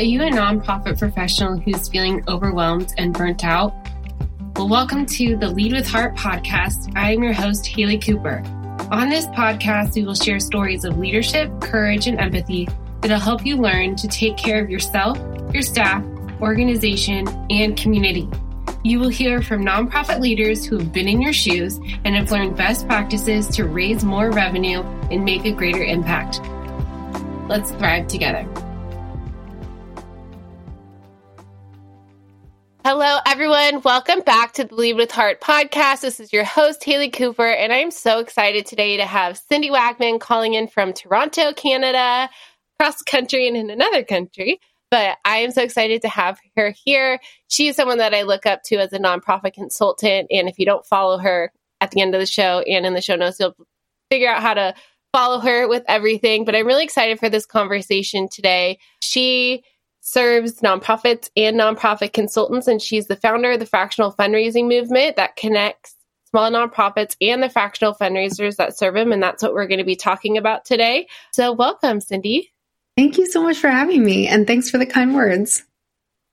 Are you a nonprofit professional who's feeling overwhelmed and burnt out? Well, welcome to the Lead with Heart podcast. I am your host, Haley Cooper. On this podcast, we will share stories of leadership, courage, and empathy that'll help you learn to take care of yourself, your staff, organization, and community. You will hear from nonprofit leaders who have been in your shoes and have learned best practices to raise more revenue and make a greater impact. Let's thrive together. Hello, everyone. Welcome back to the Lead with Heart podcast. This is your host, Haley Cooper, and I'm so excited today to have Cindy Wagman calling in from Toronto, Canada, across the country and in another country. But I am so excited to have her here. She is someone that I look up to as a nonprofit consultant. And if you don't follow her at the end of the show and in the show notes, you'll figure out how to follow her with everything. But I'm really excited for this conversation today. She serves nonprofits and nonprofit consultants, and she's the founder of the fractional fundraising movement that connects small nonprofits and the fractional fundraisers that serve them. And that's what we're going to be talking about today. So, welcome, Cindy. Thank you so much for having me, and thanks for the kind words.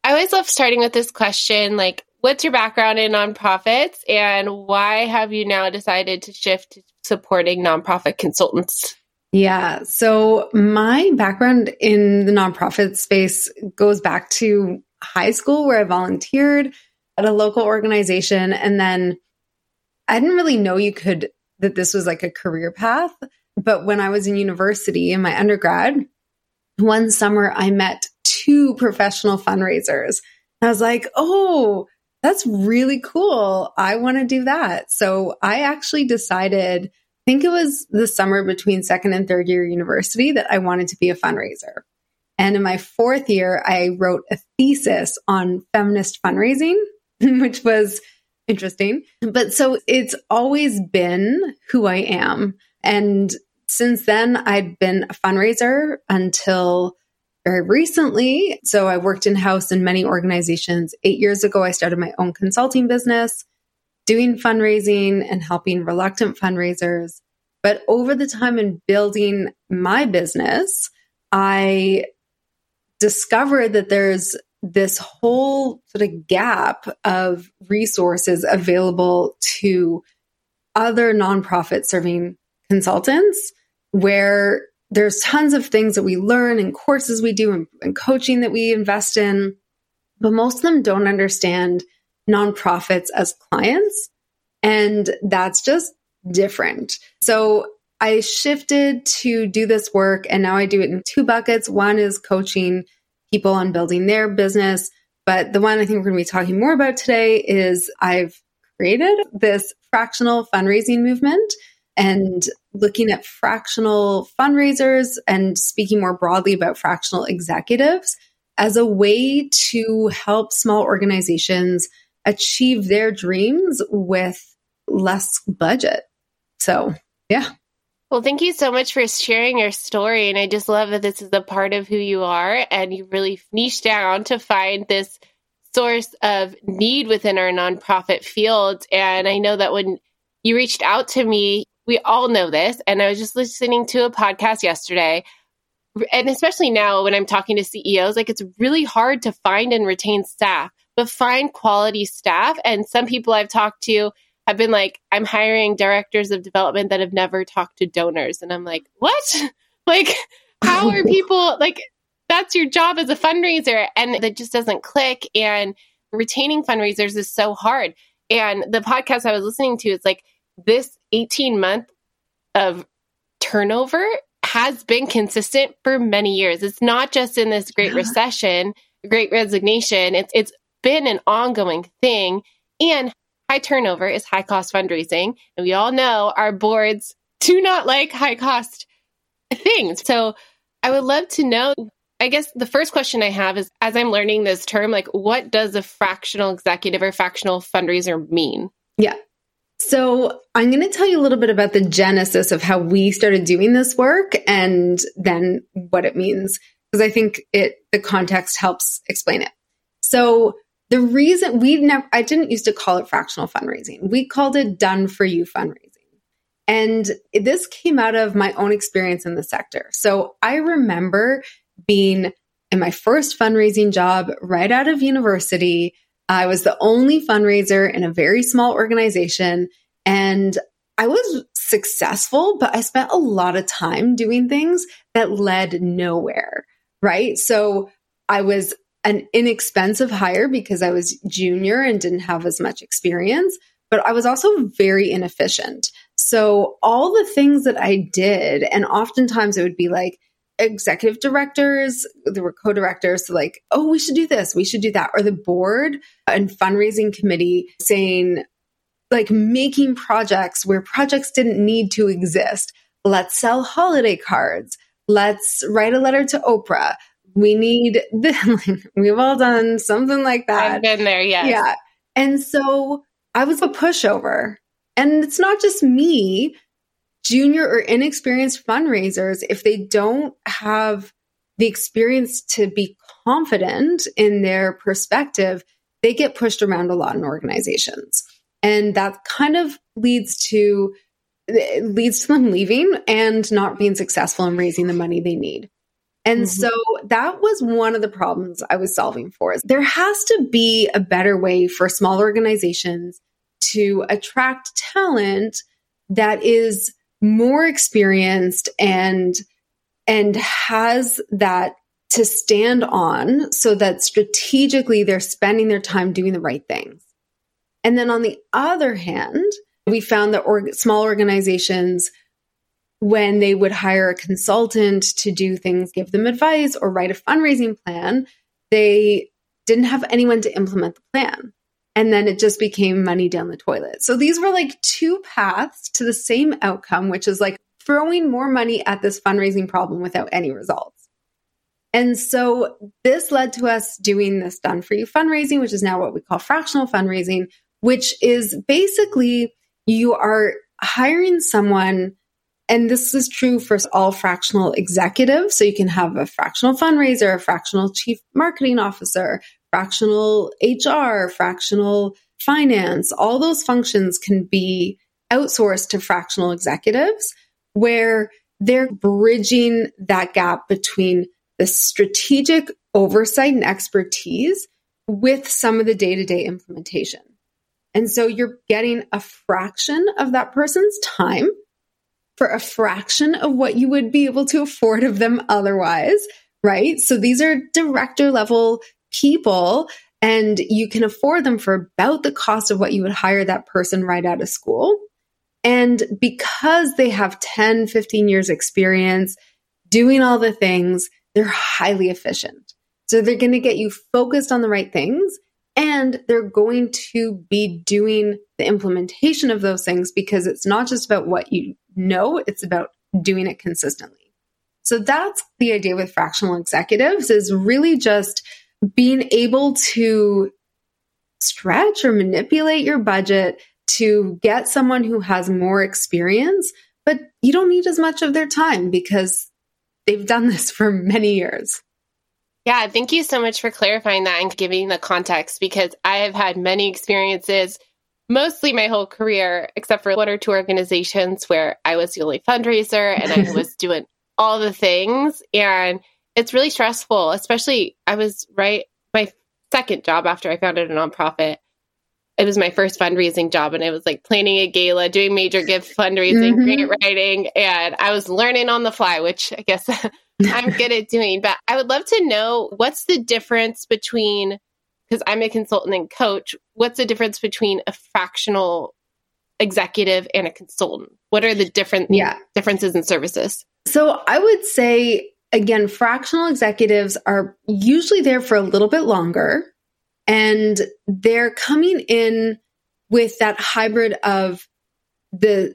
I always love starting with this question like, what's your background in nonprofits, and why have you now decided to shift to supporting nonprofit consultants? Yeah. So my background in the nonprofit space goes back to high school where I volunteered at a local organization. And then I didn't really know you could, that this was like a career path. But when I was in university in my undergrad, one summer I met two professional fundraisers. I was like, oh, that's really cool. I want to do that. So I actually decided think it was the summer between second and third year university that I wanted to be a fundraiser. And in my fourth year, I wrote a thesis on feminist fundraising, which was interesting. But so it's always been who I am. And since then, I'd been a fundraiser until very recently. So I worked in house in many organizations. Eight years ago, I started my own consulting business doing fundraising and helping reluctant fundraisers. But over the time in building my business, I discovered that there's this whole sort of gap of resources available to other nonprofit serving consultants where there's tons of things that we learn and courses we do and, and coaching that we invest in, but most of them don't understand nonprofits as clients. And that's just different. So I shifted to do this work and now I do it in two buckets. One is coaching people on building their business. But the one I think we're going to be talking more about today is I've created this fractional fundraising movement and looking at fractional fundraisers and speaking more broadly about fractional executives as a way to help small organizations achieve their dreams with less budget. So, yeah. Well, thank you so much for sharing your story. And I just love that this is a part of who you are and you really niche down to find this source of need within our nonprofit field. And I know that when you reached out to me, we all know this. And I was just listening to a podcast yesterday. And especially now when I'm talking to CEOs, like it's really hard to find and retain staff but find quality staff. And some people I've talked to have been like, I'm hiring directors of development that have never talked to donors. And I'm like, what? like, how are people like, that's your job as a fundraiser. And that just doesn't click. And retaining fundraisers is so hard. And the podcast I was listening to is like, this 18 month of turnover has been consistent for many years. It's not just in this great recession, great resignation. It's it's been an ongoing thing. And high turnover is high cost fundraising. And we all know our boards do not like high cost things. So I would love to know. I guess the first question I have is as I'm learning this term, like what does a fractional executive or fractional fundraiser mean? Yeah. So I'm going to tell you a little bit about the genesis of how we started doing this work and then what it means because I think it the context helps explain it. So the reason we never, I didn't used to call it fractional fundraising. We called it done for you fundraising. And this came out of my own experience in the sector. So I remember being in my first fundraising job right out of university. I was the only fundraiser in a very small organization and I was successful, but I spent a lot of time doing things that led nowhere. Right. So I was an inexpensive hire because I was junior and didn't have as much experience, but I was also very inefficient. So all the things that I did, and oftentimes it would be like, executive directors, there were co-directors like, oh, we should do this, we should do that, or the board and fundraising committee saying, like making projects where projects didn't need to exist. Let's sell holiday cards. Let's write a letter to Oprah. We need the, we've all done something like that. I've been there, yes. Yeah. And so I was a pushover. And it's not just me, junior or inexperienced fundraisers, if they don't have the experience to be confident in their perspective, they get pushed around a lot in organizations. And that kind of leads to leads to them leaving and not being successful in raising the money they need. And mm-hmm. so that was one of the problems I was solving for. There has to be a better way for small organizations to attract talent that is more experienced and and has that to stand on so that strategically they're spending their time doing the right things. And then on the other hand, we found that org- small organizations, when they would hire a consultant to do things, give them advice or write a fundraising plan, they didn't have anyone to implement the plan. And then it just became money down the toilet. So these were like two paths to the same outcome, which is like throwing more money at this fundraising problem without any results. And so this led to us doing this done for you fundraising, which is now what we call fractional fundraising, which is basically you are hiring someone and this is true for all fractional executives. So you can have a fractional fundraiser, a fractional chief marketing officer, fractional HR, fractional finance. All those functions can be outsourced to fractional executives where they're bridging that gap between the strategic oversight and expertise with some of the day to day implementation. And so you're getting a fraction of that person's time for a fraction of what you would be able to afford of them otherwise, right? So these are director level people and you can afford them for about the cost of what you would hire that person right out of school. And because they have 10, 15 years experience doing all the things, they're highly efficient. So they're going to get you focused on the right things and they're going to be doing the implementation of those things because it's not just about what you know, it's about doing it consistently. So that's the idea with fractional executives is really just being able to stretch or manipulate your budget to get someone who has more experience, but you don't need as much of their time because they've done this for many years. Yeah, thank you so much for clarifying that and giving the context because I have had many experiences, mostly my whole career, except for one or two organizations where I was the only fundraiser and I was doing all the things. And it's really stressful, especially I was right my second job after I founded a nonprofit. It was my first fundraising job, and it was like planning a gala, doing major gift fundraising, mm-hmm. grant writing, and I was learning on the fly, which I guess I'm good at doing. But I would love to know what's the difference between, because I'm a consultant and coach, what's the difference between a fractional executive and a consultant? What are the different yeah. differences in services? So I would say, again, fractional executives are usually there for a little bit longer and they're coming in with that hybrid of the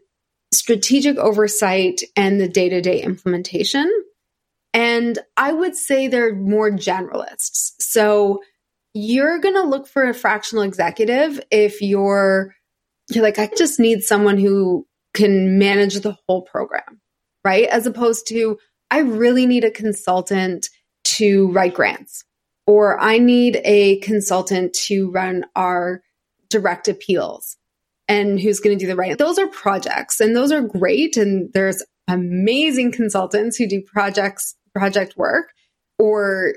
strategic oversight and the day to day implementation. And I would say they're more generalists. So you're going to look for a fractional executive if you're, you're like, I just need someone who can manage the whole program, right? As opposed to, I really need a consultant to write grants, or I need a consultant to run our direct appeals and who's going to do the writing. Those are projects and those are great. And there's amazing consultants who do projects project work or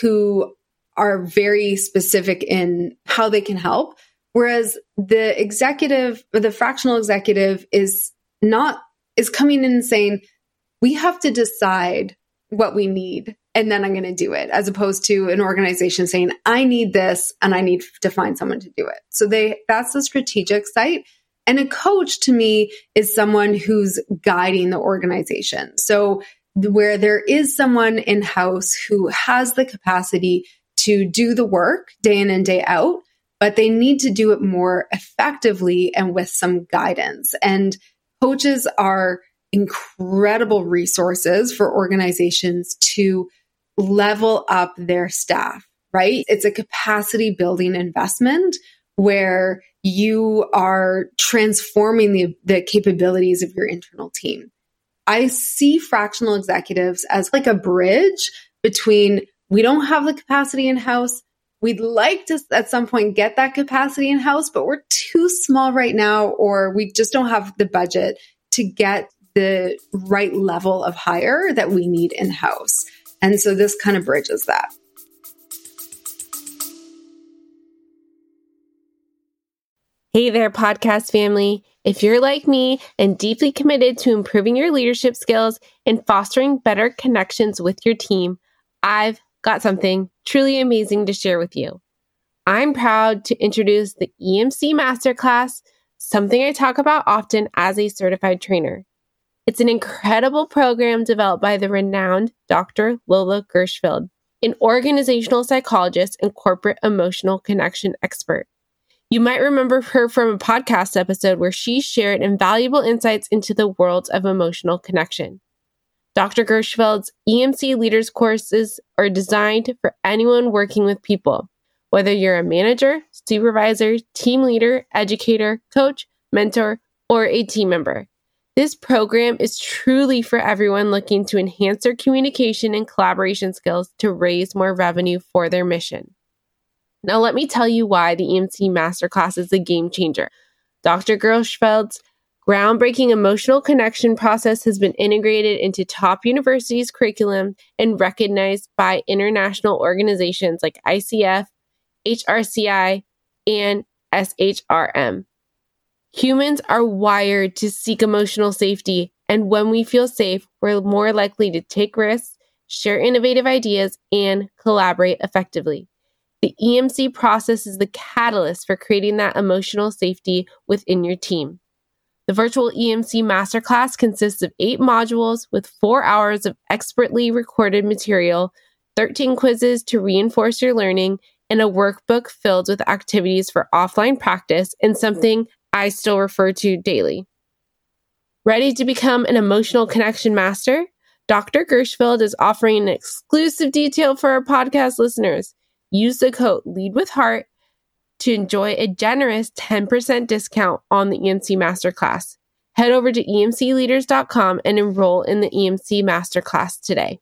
who are very specific in how they can help. Whereas the executive or the fractional executive is not, is coming in and saying, we have to decide what we need and then I'm going to do it as opposed to an organization saying, I need this and I need to find someone to do it. So they, that's a strategic site. And a coach to me is someone who's guiding the organization. So where there is someone in house who has the capacity to do the work day in and day out, but they need to do it more effectively and with some guidance. And coaches are incredible resources for organizations to level up their staff, right? It's a capacity building investment where you are transforming the, the capabilities of your internal team. I see fractional executives as like a bridge between we don't have the capacity in house. We'd like to at some point get that capacity in house, but we're too small right now, or we just don't have the budget to get the right level of hire that we need in house. And so this kind of bridges that. Hey there, podcast family. If you're like me and deeply committed to improving your leadership skills and fostering better connections with your team, I've got something truly amazing to share with you. I'm proud to introduce the EMC Masterclass, something I talk about often as a certified trainer. It's an incredible program developed by the renowned Dr. Lola Gershfeld, an organizational psychologist and corporate emotional connection expert. You might remember her from a podcast episode where she shared invaluable insights into the world of emotional connection. Dr. Gershfeld's EMC Leaders courses are designed for anyone working with people, whether you're a manager, supervisor, team leader, educator, coach, mentor, or a team member. This program is truly for everyone looking to enhance their communication and collaboration skills to raise more revenue for their mission. Now, let me tell you why the EMC Masterclass is a game changer. Dr. Gershfeld's groundbreaking emotional connection process has been integrated into top universities' curriculum and recognized by international organizations like ICF, HRCI, and SHRM. Humans are wired to seek emotional safety, and when we feel safe, we're more likely to take risks, share innovative ideas, and collaborate effectively. The EMC process is the catalyst for creating that emotional safety within your team. The virtual EMC masterclass consists of eight modules with four hours of expertly recorded material, 13 quizzes to reinforce your learning, and a workbook filled with activities for offline practice and something I still refer to daily. Ready to become an emotional connection master? Dr. Gershfeld is offering an exclusive detail for our podcast listeners. Use the code Lead with Heart to enjoy a generous 10% discount on the EMC Masterclass. Head over to emcleaders.com and enroll in the EMC Masterclass today.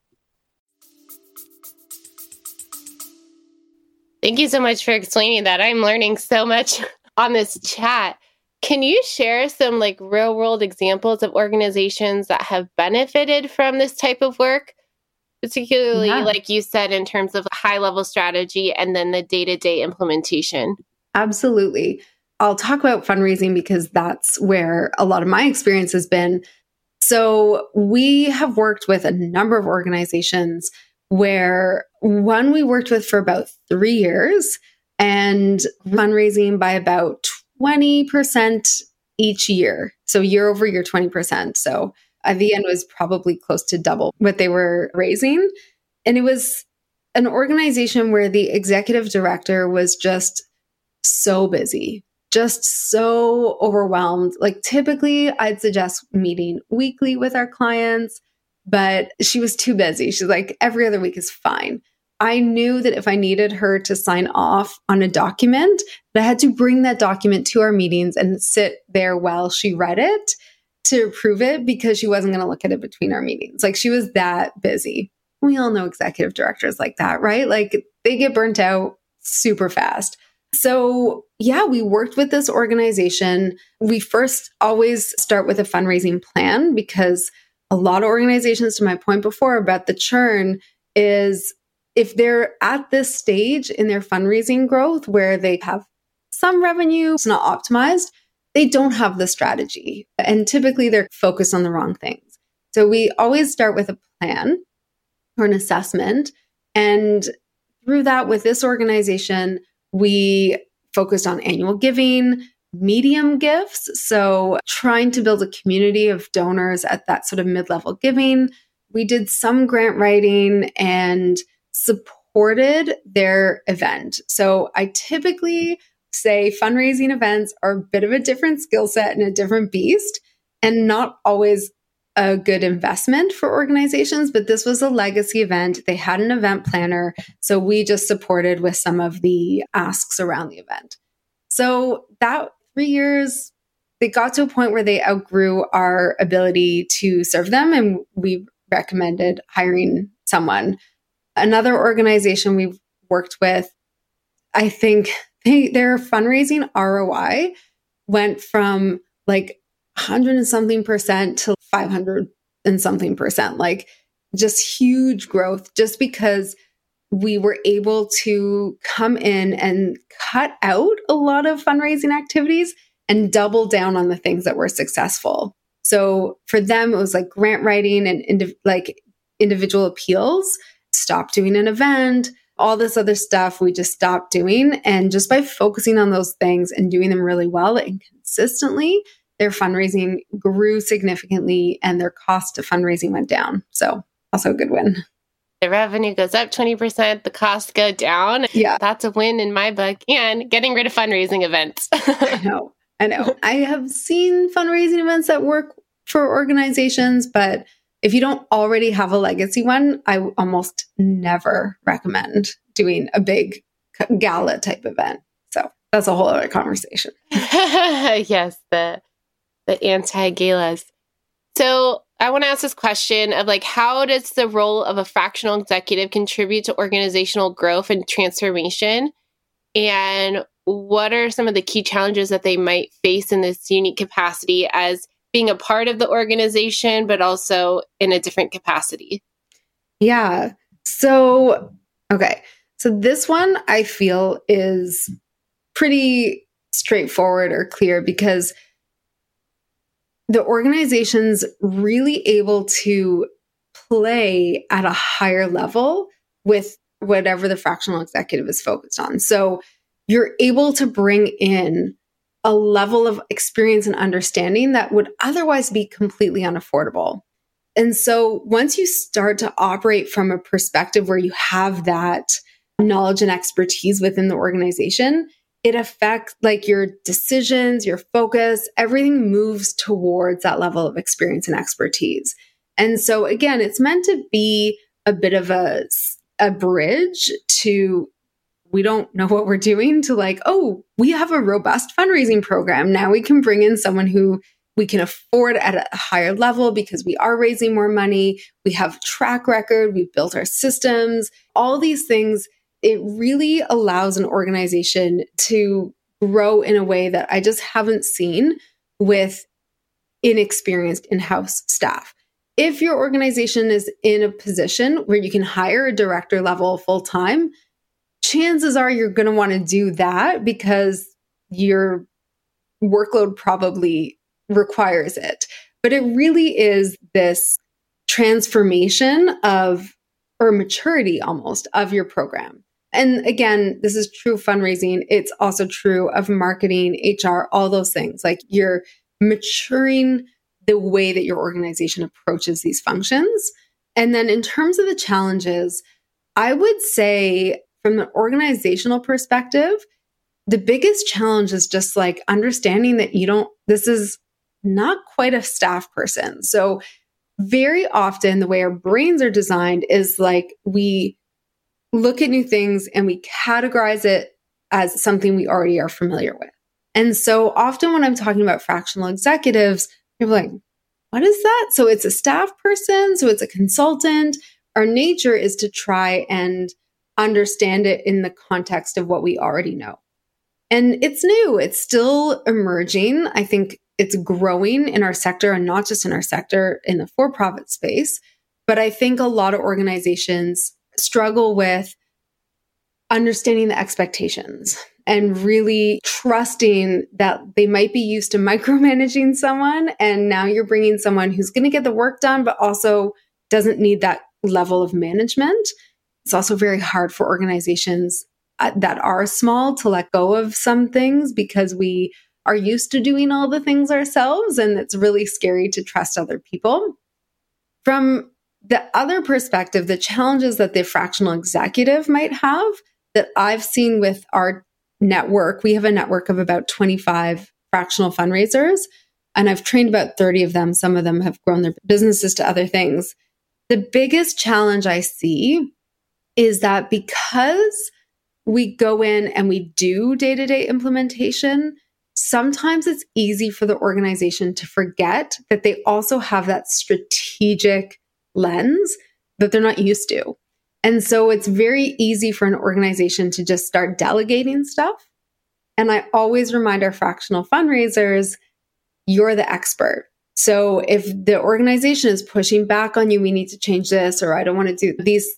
Thank you so much for explaining that. I'm learning so much on this chat. Can you share some like real world examples of organizations that have benefited from this type of work? Particularly, yeah. like you said, in terms of high level strategy and then the day to day implementation. Absolutely. I'll talk about fundraising because that's where a lot of my experience has been. So, we have worked with a number of organizations where one we worked with for about three years and fundraising by about 20% each year. So year over year, 20%. So at the end was probably close to double what they were raising. And it was an organization where the executive director was just so busy, just so overwhelmed. Like typically, I'd suggest meeting weekly with our clients, but she was too busy. She's like, every other week is fine. I knew that if I needed her to sign off on a document, that I had to bring that document to our meetings and sit there while she read it to approve it because she wasn't going to look at it between our meetings. Like she was that busy. We all know executive directors like that, right? Like they get burnt out super fast. So, yeah, we worked with this organization. We first always start with a fundraising plan because a lot of organizations, to my point before about the churn, is if they're at this stage in their fundraising growth where they have some revenue, it's not optimized, they don't have the strategy. And typically they're focused on the wrong things. So we always start with a plan or an assessment. And through that, with this organization, we focused on annual giving, medium gifts. So trying to build a community of donors at that sort of mid level giving. We did some grant writing and supported their event. So I typically say fundraising events are a bit of a different skill set and a different beast and not always a good investment for organizations, but this was a legacy event. They had an event planner. So we just supported with some of the asks around the event. So that three years, they got to a point where they outgrew our ability to serve them. And we recommended hiring someone. Another organization we've worked with, I think they, their fundraising ROI went from like 100 and something percent to 500 and something percent. Like just huge growth just because we were able to come in and cut out a lot of fundraising activities and double down on the things that were successful. So for them, it was like grant writing and indiv- like individual appeals, stop doing an event, all this other stuff we just stopped doing. And just by focusing on those things and doing them really well and consistently, their fundraising grew significantly and their cost of fundraising went down. So also a good win. The revenue goes up 20%, the costs go down. Yeah. That's a win in my book. And getting rid of fundraising events. I know. I know. I have seen fundraising events that work for organizations, but if you don't already have a legacy one, I almost never recommend doing a big gala type event. So that's a whole other conversation. yes, the the anti galas. So I want to ask this question of like, how does the role of a fractional executive contribute to organizational growth and transformation? And what are some of the key challenges that they might face in this unique capacity as being a part of the organization, but also in a different capacity? Yeah. So, okay. So this one I feel is pretty straightforward or clear because the organization's really able to play at a higher level with whatever the fractional executive is focused on. So you're able to bring in a level of experience and understanding that would otherwise be completely unaffordable. And so once you start to operate from a perspective where you have that knowledge and expertise within the organization, it affects like your decisions, your focus, everything moves towards that level of experience and expertise. And so again, it's meant to be a bit of a, a bridge to we don't know what we're doing to like, oh, we have a robust fundraising program. Now we can bring in someone who we can afford at a higher level because we are raising more money. We have track record. We've built our systems, all these things it really allows an organization to grow in a way that I just haven't seen with inexperienced in house staff. If your organization is in a position where you can hire a director level full time, chances are you're going to want to do that because your workload probably requires it. But it really is this transformation of or maturity almost of your program. And again, this is true fundraising. It's also true of marketing, HR, all those things. Like you're maturing the way that your organization approaches these functions. And then in terms of the challenges, I would say from an organizational perspective, the biggest challenge is just like understanding that you don't, this is not quite a staff person. So, very often, the way our brains are designed is like we look at new things and we categorize it as something we already are familiar with. And so often when I'm talking about fractional executives, people are like, what is that? So it's a staff person, so it's a consultant. Our nature is to try and understand it in the context of what we already know. And it's new, it's still emerging. I think it's growing in our sector and not just in our sector in the for profit space. But I think a lot of organizations struggle with understanding the expectations and really trusting that they might be used to micromanaging someone. And now you're bringing someone who's going to get the work done, but also doesn't need that level of management. It's also very hard for organizations uh, that are small to let go of some things because we are used to doing all the things ourselves. And it's really scary to trust other people. From the other perspective, the challenges that the fractional executive might have that I've seen with our network, we have a network of about 25 fractional fundraisers, and I've trained about 30 of them. Some of them have grown their businesses to other things. The biggest challenge I see is that because we go in and we do day to day implementation, sometimes it's easy for the organization to forget that they also have that strategic lens that they're not used to. And so it's very easy for an organization to just start delegating stuff. And I always remind our fractional fundraisers, you're the expert. So if the organization is pushing back on you, we need to change this, or I don't want to do these,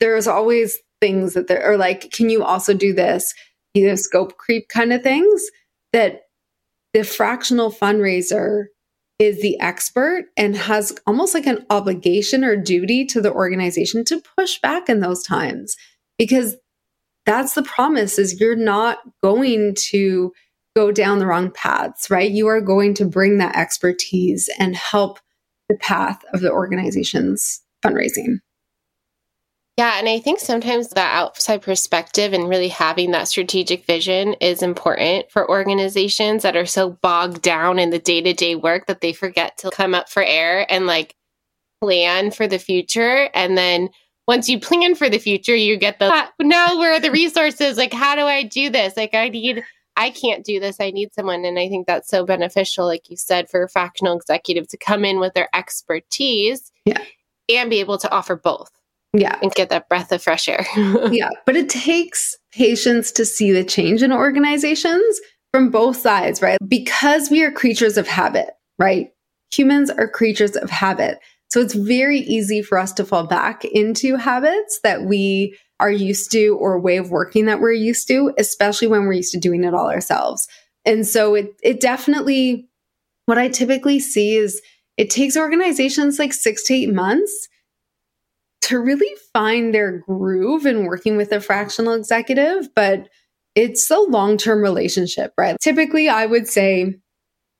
there's always things that there are like, can you also do this? You know, scope creep kind of things that the fractional fundraiser is the expert and has almost like an obligation or duty to the organization to push back in those times. Because that's the promise is you're not going to go down the wrong paths right? You are going to bring that expertise and help the path of the organization's fundraising yeah, and I think sometimes that outside perspective and really having that strategic vision is important for organizations that are so bogged down in the day to day work that they forget to come up for air and like plan for the future. And then once you plan for the future, you get the ah, now where are the resources? Like, how do I do this? Like, I need, I can't do this. I need someone. And I think that's so beneficial, like you said, for a fractional executive to come in with their expertise yeah. and be able to offer both. Yeah. And get that breath of fresh air. yeah. But it takes patience to see the change in organizations from both sides, right? Because we are creatures of habit, right? Humans are creatures of habit. So it's very easy for us to fall back into habits that we are used to or way of working that we're used to, especially when we're used to doing it all ourselves. And so it it definitely what I typically see is it takes organizations like 6 to 8 months to really find their groove in working with a fractional executive, but it's a long term relationship, right? Typically, I would say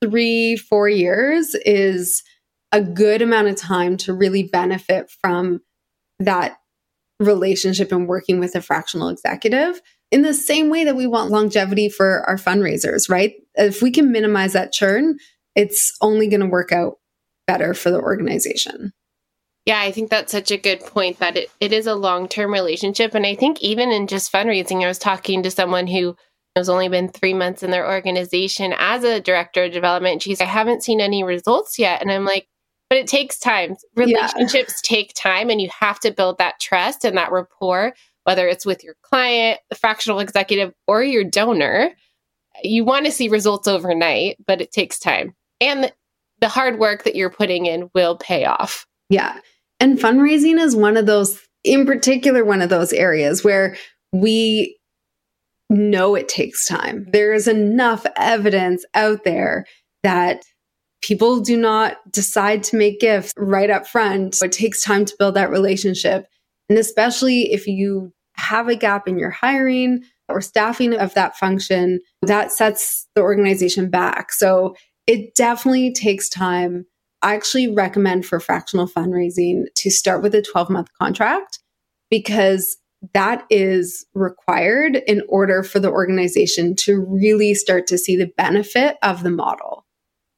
three, four years is a good amount of time to really benefit from that relationship and working with a fractional executive in the same way that we want longevity for our fundraisers, right? If we can minimize that churn, it's only going to work out better for the organization. Yeah, I think that's such a good point that it, it is a long term relationship. And I think even in just fundraising, I was talking to someone who has only been three months in their organization as a director of development. She's, I haven't seen any results yet. And I'm like, but it takes time. Relationships yeah. take time, and you have to build that trust and that rapport, whether it's with your client, the fractional executive, or your donor. You want to see results overnight, but it takes time. And the hard work that you're putting in will pay off. Yeah. And fundraising is one of those, in particular, one of those areas where we know it takes time. There is enough evidence out there that people do not decide to make gifts right up front. It takes time to build that relationship. And especially if you have a gap in your hiring or staffing of that function, that sets the organization back. So it definitely takes time I actually recommend for fractional fundraising to start with a 12 month contract because that is required in order for the organization to really start to see the benefit of the model.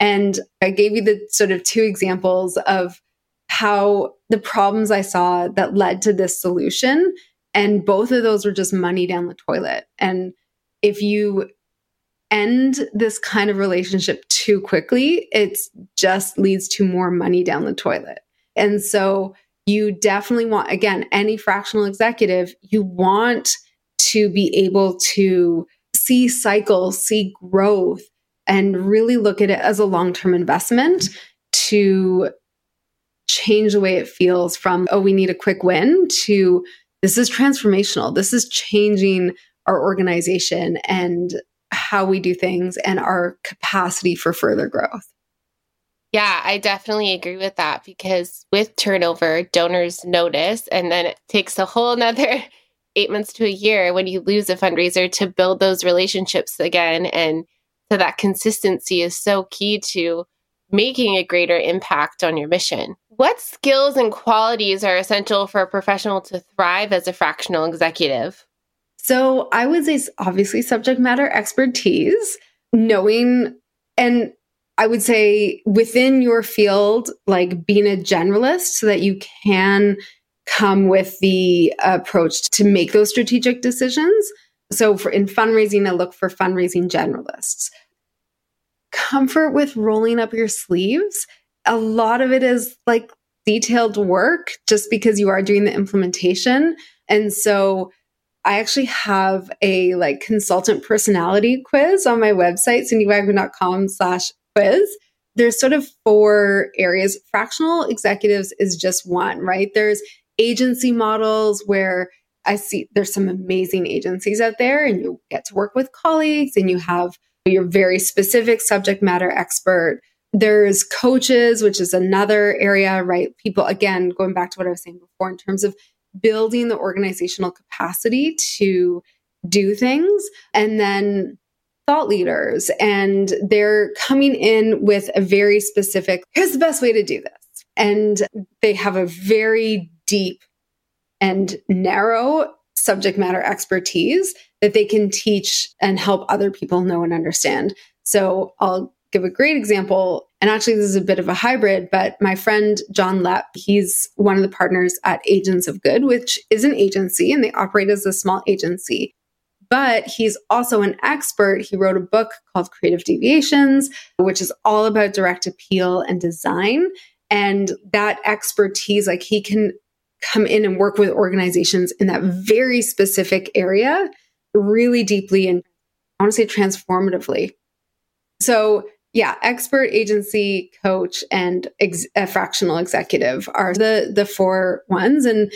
And I gave you the sort of two examples of how the problems I saw that led to this solution. And both of those were just money down the toilet. And if you end this kind of relationship too quickly, it just leads to more money down the toilet. And so you definitely want, again, any fractional executive, you want to be able to see cycles, see growth, and really look at it as a long term investment to change the way it feels from, oh, we need a quick win to this is transformational. This is changing our organization and how we do things and our capacity for further growth. Yeah, I definitely agree with that because with turnover, donors notice, and then it takes a whole another eight months to a year when you lose a fundraiser to build those relationships again. And so that consistency is so key to making a greater impact on your mission. What skills and qualities are essential for a professional to thrive as a fractional executive? So I would say obviously subject matter expertise, knowing and I would say within your field, like being a generalist so that you can come with the approach to make those strategic decisions. So for in fundraising, I look for fundraising generalists. Comfort with rolling up your sleeves. A lot of it is like detailed work just because you are doing the implementation. And so I actually have a like consultant personality quiz on my website, cindywagman.com slash quiz. There's sort of four areas. Fractional executives is just one, right? There's agency models where I see there's some amazing agencies out there and you get to work with colleagues and you have your very specific subject matter expert. There's coaches, which is another area, right? People, again, going back to what I was saying before in terms of building the organizational capacity to do things. And then thought leaders, and they're coming in with a very specific here's the best way to do this. And they have a very deep and narrow subject matter expertise that they can teach and help other people know and understand. So I'll give a great example. And actually, this is a bit of a hybrid, but my friend John Lepp, he's one of the partners at Agents of Good, which is an agency and they operate as a small agency. But he's also an expert. He wrote a book called Creative Deviations, which is all about direct appeal and design. And that expertise, like he can come in and work with organizations in that very specific area really deeply and I want to say transformatively. So yeah, expert agency coach and ex- a fractional executive are the the four ones and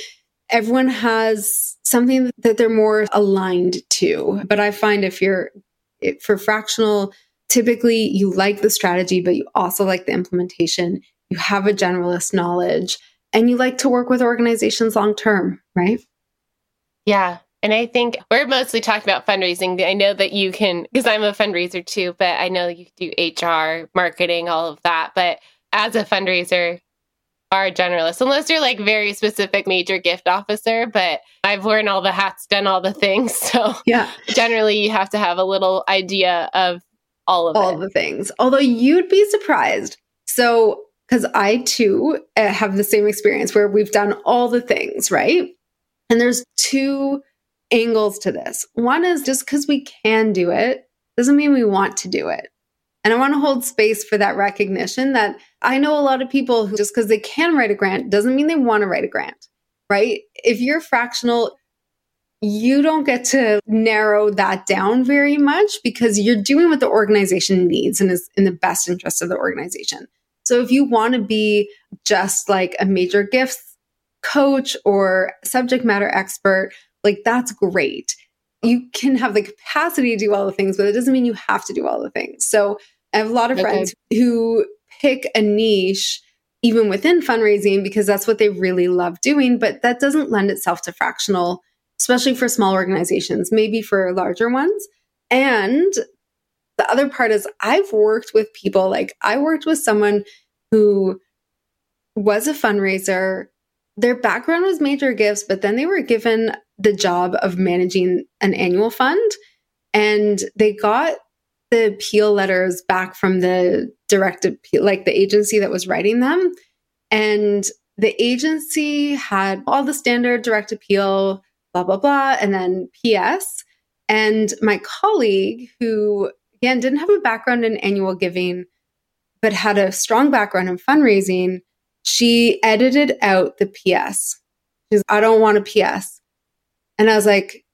everyone has something that they're more aligned to. But I find if you're for fractional typically you like the strategy but you also like the implementation, you have a generalist knowledge and you like to work with organizations long term, right? Yeah, and I think we're mostly talking about fundraising. I know that you can, because I'm a fundraiser too, but I know you do HR, marketing, all of that. But as a fundraiser, are a generalist, unless you're like very specific major gift officer. But I've worn all the hats, done all the things. So yeah, generally you have to have a little idea of all of all it. the things. Although you'd be surprised. So because I too uh, have the same experience where we've done all the things, right? And there's two angles to this. One is just because we can do it doesn't mean we want to do it. And I want to hold space for that recognition that I know a lot of people who just because they can write a grant doesn't mean they want to write a grant, right? If you're fractional, you don't get to narrow that down very much because you're doing what the organization needs and is in the best interest of the organization. So if you want to be just like a major gifts coach or subject matter expert, like that's great. You can have the capacity to do all the things, but it doesn't mean you have to do all the things. So I have a lot of okay. friends who pick a niche even within fundraising because that's what they really love doing, but that doesn't lend itself to fractional, especially for small organizations, maybe for larger ones. And the other part is I've worked with people like I worked with someone who was a fundraiser. Their background was major gifts, but then they were given the job of managing an annual fund and they got the appeal letters back from the direct appeal, like the agency that was writing them. And the agency had all the standard direct appeal, blah, blah, blah, and then PS. And my colleague, who again didn't have a background in annual giving, but had a strong background in fundraising, she edited out the PS. She's, I don't want a PS. And I was like,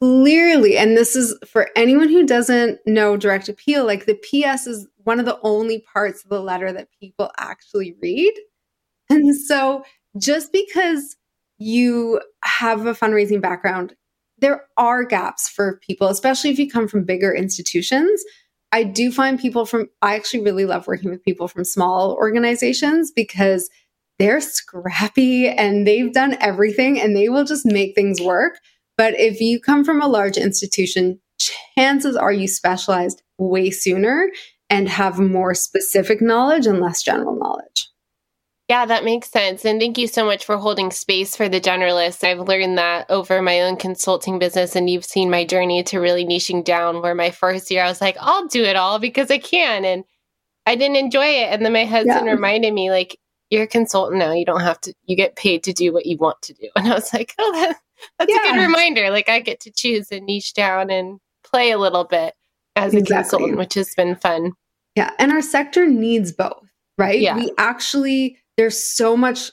clearly, and this is for anyone who doesn't know direct appeal, like the PS is one of the only parts of the letter that people actually read. And so just because you have a fundraising background, there are gaps for people, especially if you come from bigger institutions. I do find people from, I actually really love working with people from small organizations because they're scrappy and they've done everything and they will just make things work. But if you come from a large institution, chances are you specialized way sooner and have more specific knowledge and less general knowledge. Yeah, that makes sense. And thank you so much for holding space for the generalists. I've learned that over my own consulting business, and you've seen my journey to really niching down. Where my first year, I was like, I'll do it all because I can. And I didn't enjoy it. And then my husband yeah. reminded me, like, you're a consultant now. You don't have to, you get paid to do what you want to do. And I was like, oh, that, that's yeah. a good reminder. Like, I get to choose and niche down and play a little bit as exactly. a consultant, which has been fun. Yeah. And our sector needs both, right? Yeah. We actually, there's so much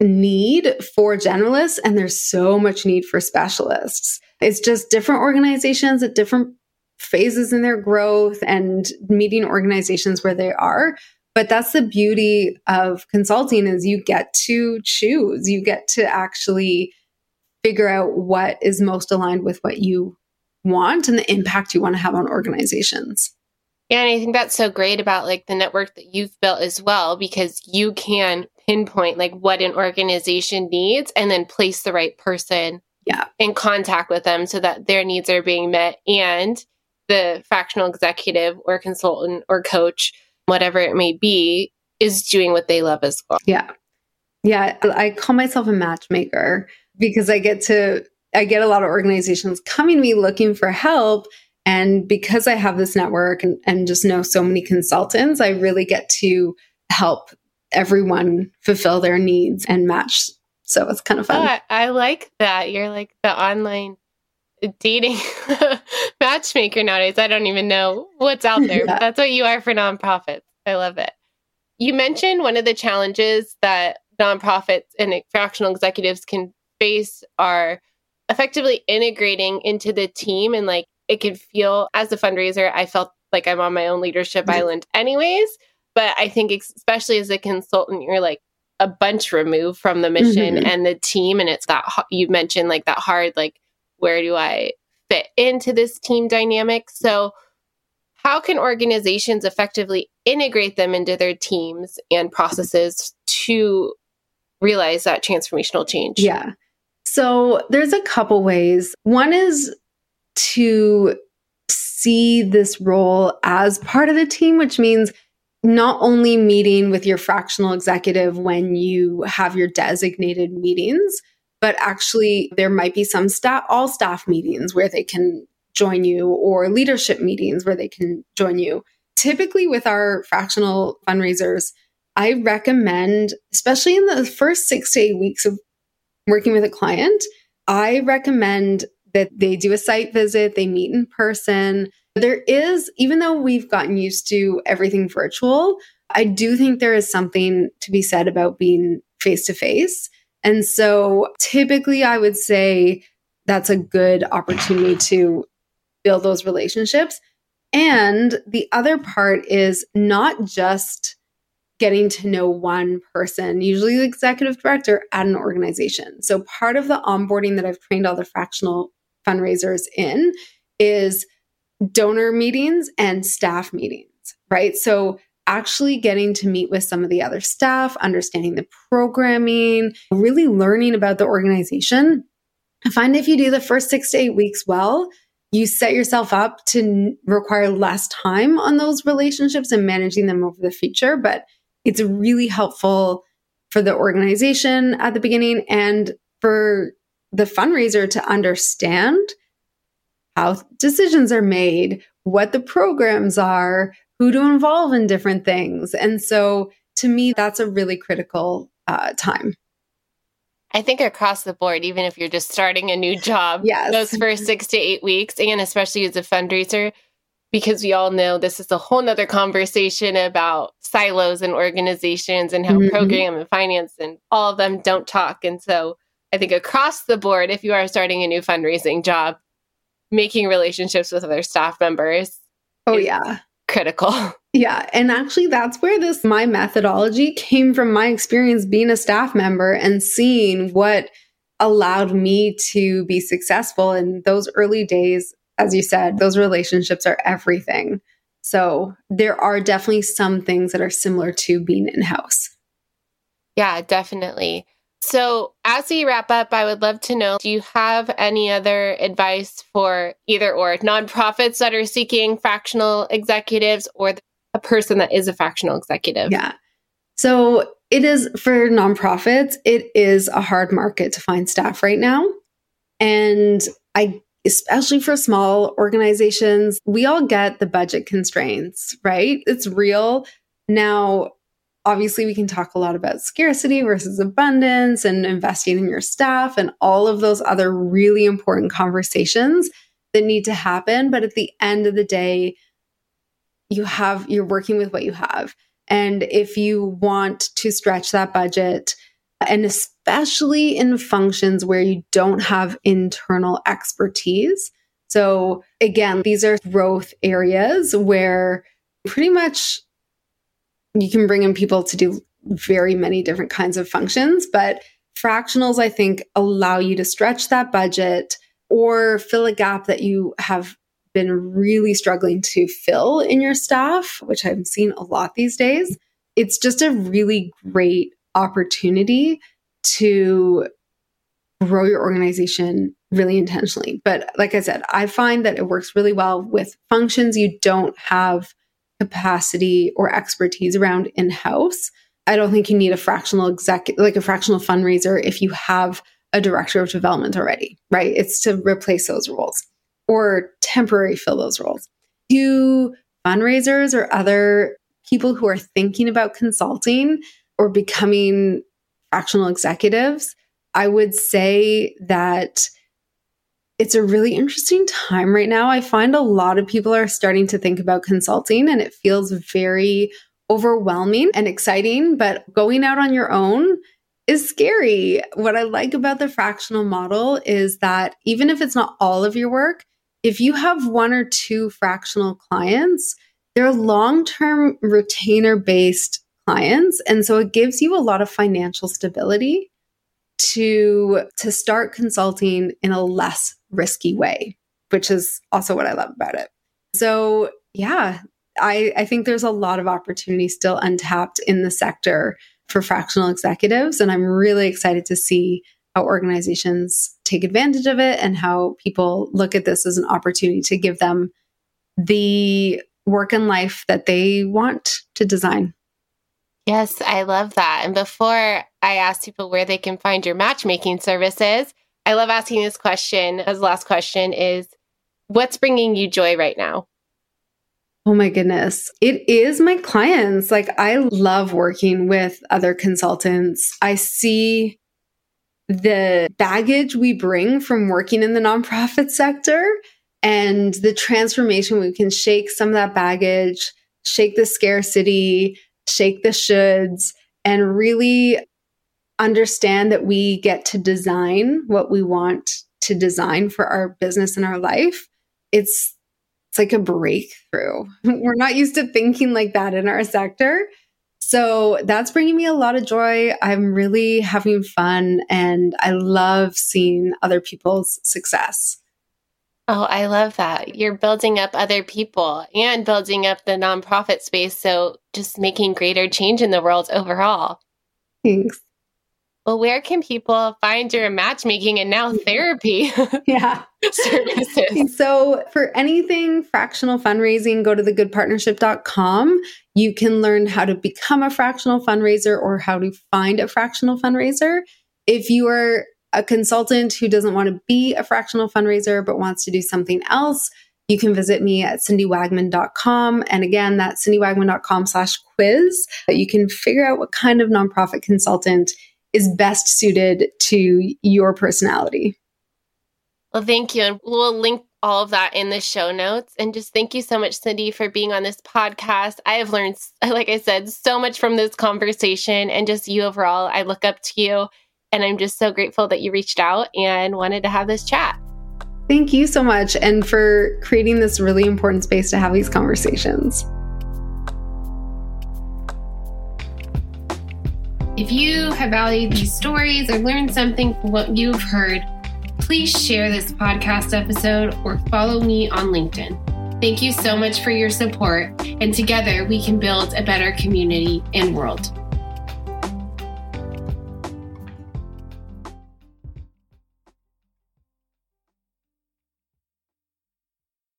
need for generalists and there's so much need for specialists. It's just different organizations at different phases in their growth and meeting organizations where they are. But that's the beauty of consulting is you get to choose. You get to actually figure out what is most aligned with what you want and the impact you want to have on organizations. Yeah, and I think that's so great about like the network that you've built as well, because you can pinpoint like what an organization needs and then place the right person yeah. in contact with them so that their needs are being met and the fractional executive or consultant or coach, whatever it may be, is doing what they love as well. Yeah. Yeah. I call myself a matchmaker because I get to I get a lot of organizations coming to me looking for help and because I have this network and, and just know so many consultants, I really get to help everyone fulfill their needs and match. So it's kind of fun. Oh, I, like that. You're like the online dating matchmaker nowadays. I don't even know what's out there. yeah. That's what you are for nonprofits. I love it. You mentioned one of the challenges that nonprofits and fractional executives can face are effectively integrating into the team and like it can feel as a fundraiser, I felt like I'm on my own leadership mm-hmm. island anyways. But I think, especially as a consultant, you're like a bunch removed from the mission mm-hmm. and the team. And it's that you mentioned like that hard, like, where do I fit into this team dynamic? So, how can organizations effectively integrate them into their teams and processes to realize that transformational change? Yeah. So, there's a couple ways. One is to see this role as part of the team, which means not only meeting with your fractional executive when you have your designated meetings, but actually there might be some staff, all staff meetings where they can join you or leadership meetings where they can join you. Typically with our fractional fundraisers, I recommend, especially in the first six to eight weeks of working with a client, I recommend that they do a site visit, they meet in person. There is, even though we've gotten used to everything virtual, I do think there is something to be said about being face to face. And so typically I would say that's a good opportunity to build those relationships. And the other part is not just getting to know one person, usually the executive director at an organization. So part of the onboarding that I've trained all the fractional fundraisers in is donor meetings and staff meetings, right? So actually getting to meet with some of the other staff, understanding the programming, really learning about the organization. I find if you do the first six to eight weeks well, you set yourself up to require less time on those relationships and managing them over the future. But it's really helpful for the organization at the beginning and for the fundraiser to understand how decisions are made, what the programs are, who to involve in different things. And so to me, that's a really critical uh, time. I think across the board, even if you're just starting a new job, yes. those first six to eight weeks, and especially as a fundraiser, because we all know this is a whole nother conversation about silos and organizations and how mm-hmm. program and finance and all of them don't talk. And so I think across the board, if you are starting a new fundraising job, making relationships with other staff members. Oh, yeah. Critical. Yeah. And actually, that's where this, my methodology came from my experience being a staff member and seeing what allowed me to be successful in those early days. As you said, those relationships are everything. So there are definitely some things that are similar to being in house. Yeah, definitely. So, as we wrap up, I would love to know do you have any other advice for either or nonprofits that are seeking fractional executives or a person that is a fractional executive? Yeah. So, it is for nonprofits, it is a hard market to find staff right now. And I, especially for small organizations, we all get the budget constraints, right? It's real. Now, obviously we can talk a lot about scarcity versus abundance and investing in your staff and all of those other really important conversations that need to happen. But at the end of the day you have you're working with what you have. And if you want to stretch that budget and especially in functions where you don't have internal expertise. So again these are growth areas where pretty much you can bring in people to do very many different kinds of functions, but fractionals, I think, allow you to stretch that budget or fill a gap that you have been really struggling to fill in your staff, which I've seen a lot these days. It's just a really great opportunity to grow your organization really intentionally. But like I said, I find that it works really well with functions you don't have capacity or expertise around in house. I don't think you need a fractional exec, like a fractional fundraiser, if you have a director of development already, right? It's to replace those roles or temporary fill those roles. To fundraisers or other people who are thinking about consulting or becoming fractional executives, I would say that it's a really interesting time right now. I find a lot of people are starting to think about consulting and it feels very overwhelming and exciting, but going out on your own is scary. What I like about the fractional model is that even if it's not all of your work, if you have one or two fractional clients, they're long term retainer based clients. And so it gives you a lot of financial stability to to start consulting in a less risky way, which is also what I love about it. So, yeah, I, I think there's a lot of opportunity still untapped in the sector for fractional executives. And I'm really excited to see how organizations take advantage of it and how people look at this as an opportunity to give them the work and life that they want to design. Yes, I love that. And before I ask people where they can find your matchmaking services, I love asking this question as last question is what's bringing you joy right now? Oh my goodness. It is my clients. Like, I love working with other consultants. I see the baggage we bring from working in the nonprofit sector and the transformation we can shake some of that baggage, shake the scarcity, shake the shoulds, and really understand that we get to design what we want to design for our business and our life, it's it's like a breakthrough. We're not used to thinking like that in our sector. So that's bringing me a lot of joy. I'm really having fun and I love seeing other people's success. Oh, I love that. You're building up other people and building up the nonprofit space. So just making greater change in the world overall. Thanks. Well, where can people find your matchmaking and now mm-hmm. therapy yeah. services? So, for anything fractional fundraising, go to thegoodpartnership.com. You can learn how to become a fractional fundraiser or how to find a fractional fundraiser. If you are a consultant who doesn't want to be a fractional fundraiser but wants to do something else, you can visit me at cindywagman.com. And again, that's cindywagman.com slash quiz. You can figure out what kind of nonprofit consultant is best suited to your personality. Well, thank you. And we'll link all of that in the show notes. And just thank you so much, Cindy, for being on this podcast. I have learned, like I said, so much from this conversation and just you overall. I look up to you. And I'm just so grateful that you reached out and wanted to have this chat. Thank you so much. And for creating this really important space to have these conversations. If you have valued these stories or learned something from what you've heard, please share this podcast episode or follow me on LinkedIn. Thank you so much for your support, and together we can build a better community and world.